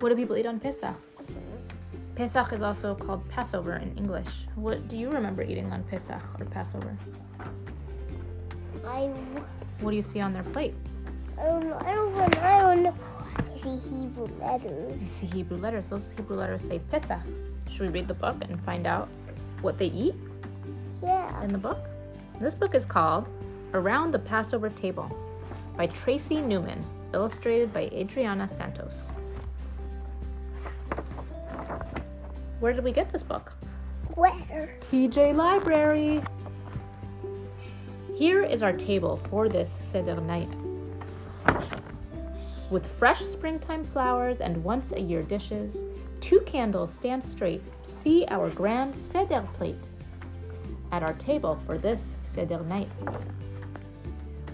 What do people eat on Pesach? Pesach is also called Passover in English. What do you remember eating on Pesach or Passover? I, What do you see on their plate? I don't know. I don't know. I don't know. I see Hebrew letters. You see Hebrew letters. Those Hebrew letters say Pesach. Should we read the book and find out what they eat Yeah. in the book? This book is called Around the Passover Table by Tracy Newman, illustrated by Adriana Santos. Where did we get this book? Where? PJ Library. Here is our table for this Seder night. With fresh springtime flowers and once a year dishes, two candles stand straight. See our grand Seder plate. At our table for this Seder night.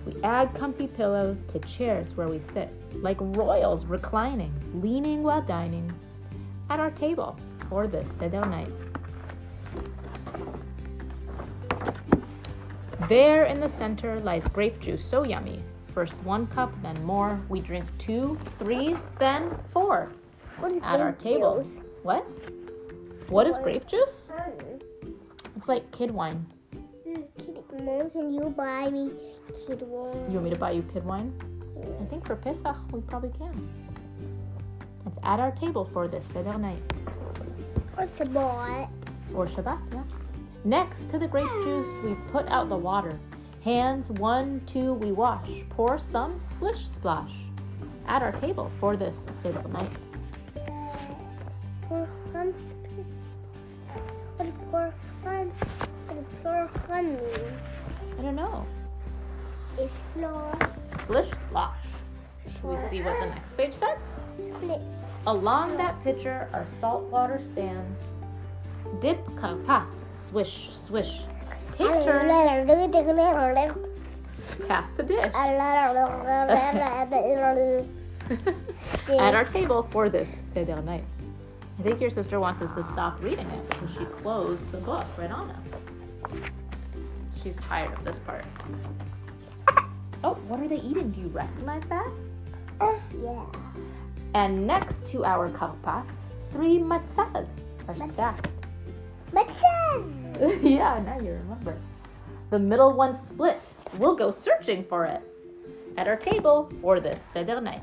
We add comfy pillows to chairs where we sit, like royals reclining, leaning while dining. At our table for this Seder night. There in the center lies grape juice, so yummy. First one cup, then more. We drink two, three, then four What is at our table. juice? What? What is grape juice? It's like kid wine. Hmm, kid, Mom, can you buy me kid wine? You want me to buy you kid wine? I think for Pesach we probably can. It's at our table for this Seder night. A boy? Or Shabbat, yeah. Next to the grape juice, we've put out the water. Hands one, two, we wash. Pour some splish splash at our table for this Seder night. Pour some is pour is pour mean? I don't know. It's floor. Splish splash. Should we see what the next page says? Along that pitcher our salt water stands. Dip karpas, swish, swish. Take turns, pass the dish. At our table for this night. I think your sister wants us to stop reading it because she closed the book right on us. She's tired of this part. Oh, what are they eating? Do you recognize that? Yeah. And next to our karpas, three matzahs are stacked. Matches. yeah, now you remember. The middle one split. We'll go searching for it at our table for this Seder night.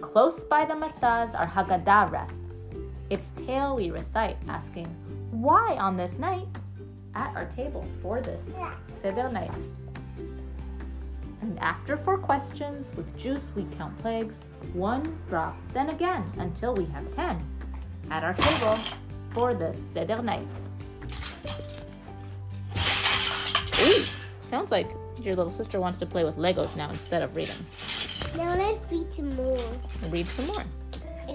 Close by the matzahs, our Haggadah rests. Its tale we recite, asking, Why on this night? At our table for this Seder night. And after four questions, with juice we count plagues, one drop, then again, until we have ten. At our table for the Seder night. Ooh, sounds like your little sister wants to play with Legos now instead of reading. Now let's read some more. Read some more.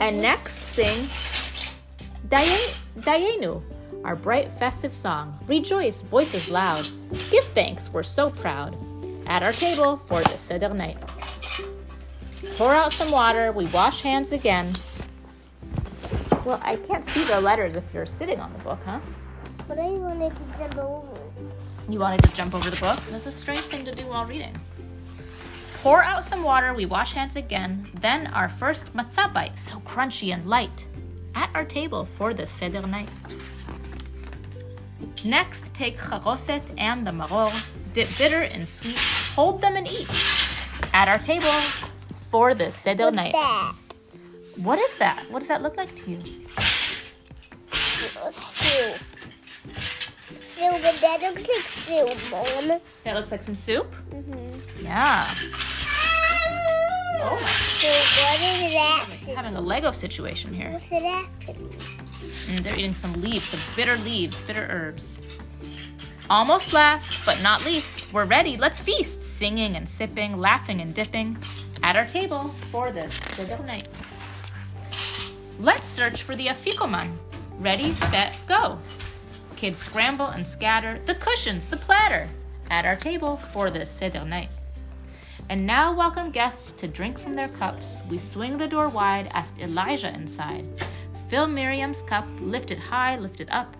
And next, sing Daye- Dayenu, our bright festive song. Rejoice, voices loud. Give thanks, we're so proud. At our table for the Seder night. Pour out some water, we wash hands again. Well, I can't see the letters if you're sitting on the book, huh? But I wanted to jump over. You wanted to jump over the book? That's a strange thing to do while reading. Pour out some water, we wash hands again. Then our first matzah bite, so crunchy and light, at our table for the Seder night. Next, take charoset and the maror, dip bitter and sweet, hold them and eat. At our table for the What's night. that? What is that? What does that look like to you? Soup. That looks like soup, Mom. That looks like some soup? Mm-hmm. Yeah. Oh, So what is that? having a Lego situation here. What's actually? And they're eating some leaves, some bitter leaves, bitter herbs. Almost last, but not least, we're ready. Let's feast, singing and sipping, laughing and dipping at our table for this Seder night. Let's search for the afikoman. Ready, set, go. Kids scramble and scatter the cushions, the platter at our table for this Seder night. And now welcome guests to drink from their cups. We swing the door wide, ask Elijah inside. Fill Miriam's cup, lift it high, lift it up.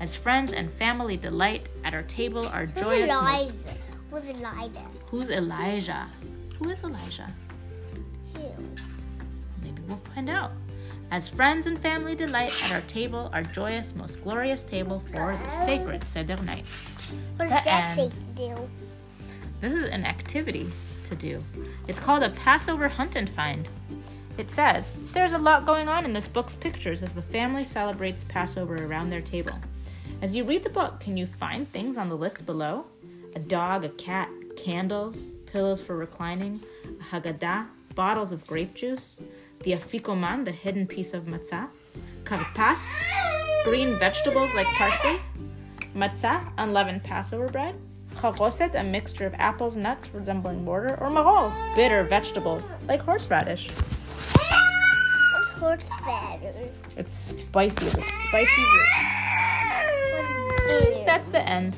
As friends and family delight at our table, our Who's joyous. most- Who's Elijah? Who's Elijah? Who is Elijah? You. Maybe we'll find out. As friends and family delight at our table, our joyous, most glorious table for the sacred Seder night. What does that say to do? This is an activity to do. It's called a Passover hunt and find. It says, There's a lot going on in this book's pictures as the family celebrates Passover around their table. As you read the book, can you find things on the list below? A dog, a cat, candles, pillows for reclining, a Haggadah, bottles of grape juice, the afikoman, the hidden piece of matzah, karpas, green vegetables like parsley, matzah, unleavened Passover bread, charoset, a mixture of apples, nuts resembling mortar, or maror, bitter vegetables like horseradish. What's horse feathers? It's spicy, it's a spicy root. That's the end.